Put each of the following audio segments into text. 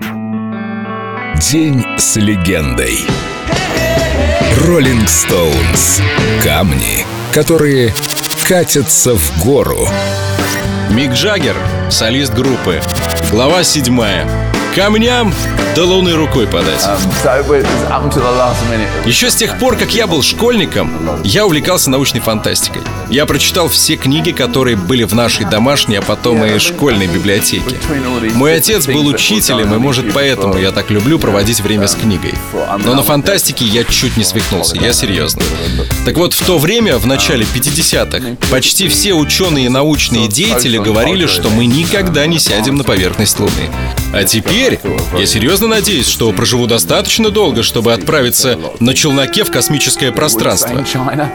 День с легендой. Роллинг Стоунс. Камни, которые катятся в гору. Мик Джаггер, солист группы. Глава седьмая. Камням до луны рукой подать. Еще с тех пор, как я был школьником, я увлекался научной фантастикой. Я прочитал все книги, которые были в нашей домашней, а потом и школьной библиотеке. Мой отец был учителем, и, может, поэтому я так люблю проводить время с книгой. Но на фантастике я чуть не свихнулся, я серьезно. Так вот, в то время, в начале 50-х, почти все ученые и научные деятели говорили, что мы никогда не сядем на поверхность Луны. А теперь я серьезно надеюсь, что проживу достаточно долго, чтобы отправиться на челноке в космическое пространство.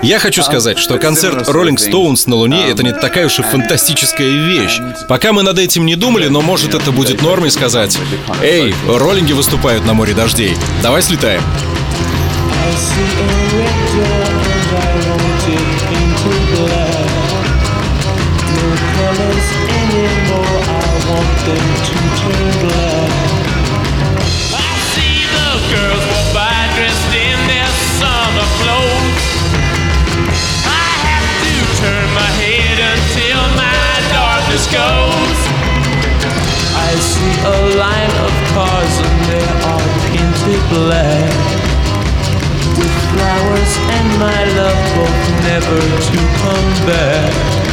Я хочу сказать, что концерт Rolling Stones на Луне — это не такая уж и фантастическая вещь. Пока мы над этим не думали, но может это будет нормой сказать «Эй, роллинги выступают на море дождей, давай слетаем». girls walk by dressed in their summer clothes. I have to turn my head until my darkness goes. I see a line of cars and they are painted black. With flowers and my love hope never to come back.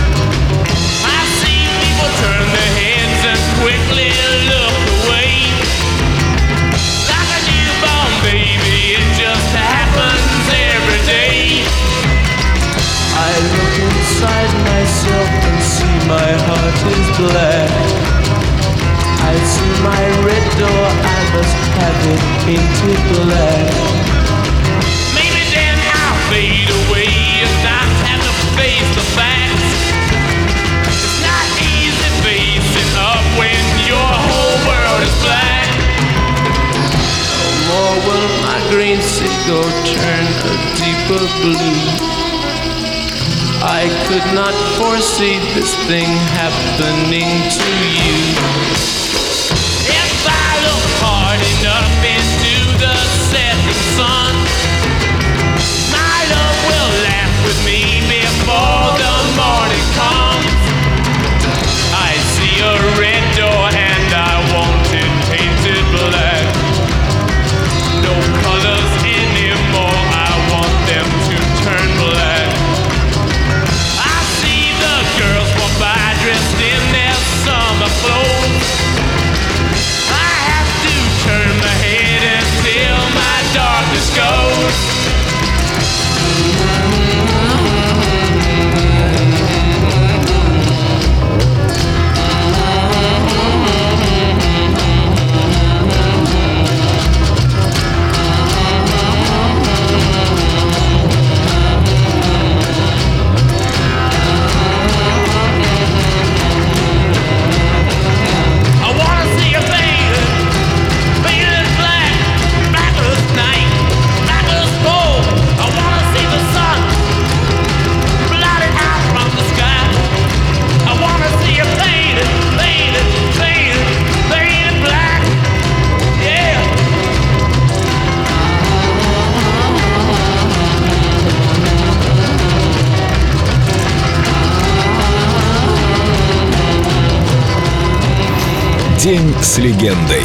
This thing happening to you. День с легендой.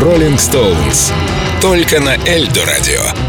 Роллинг Стоунс. Только на Эльдо радио.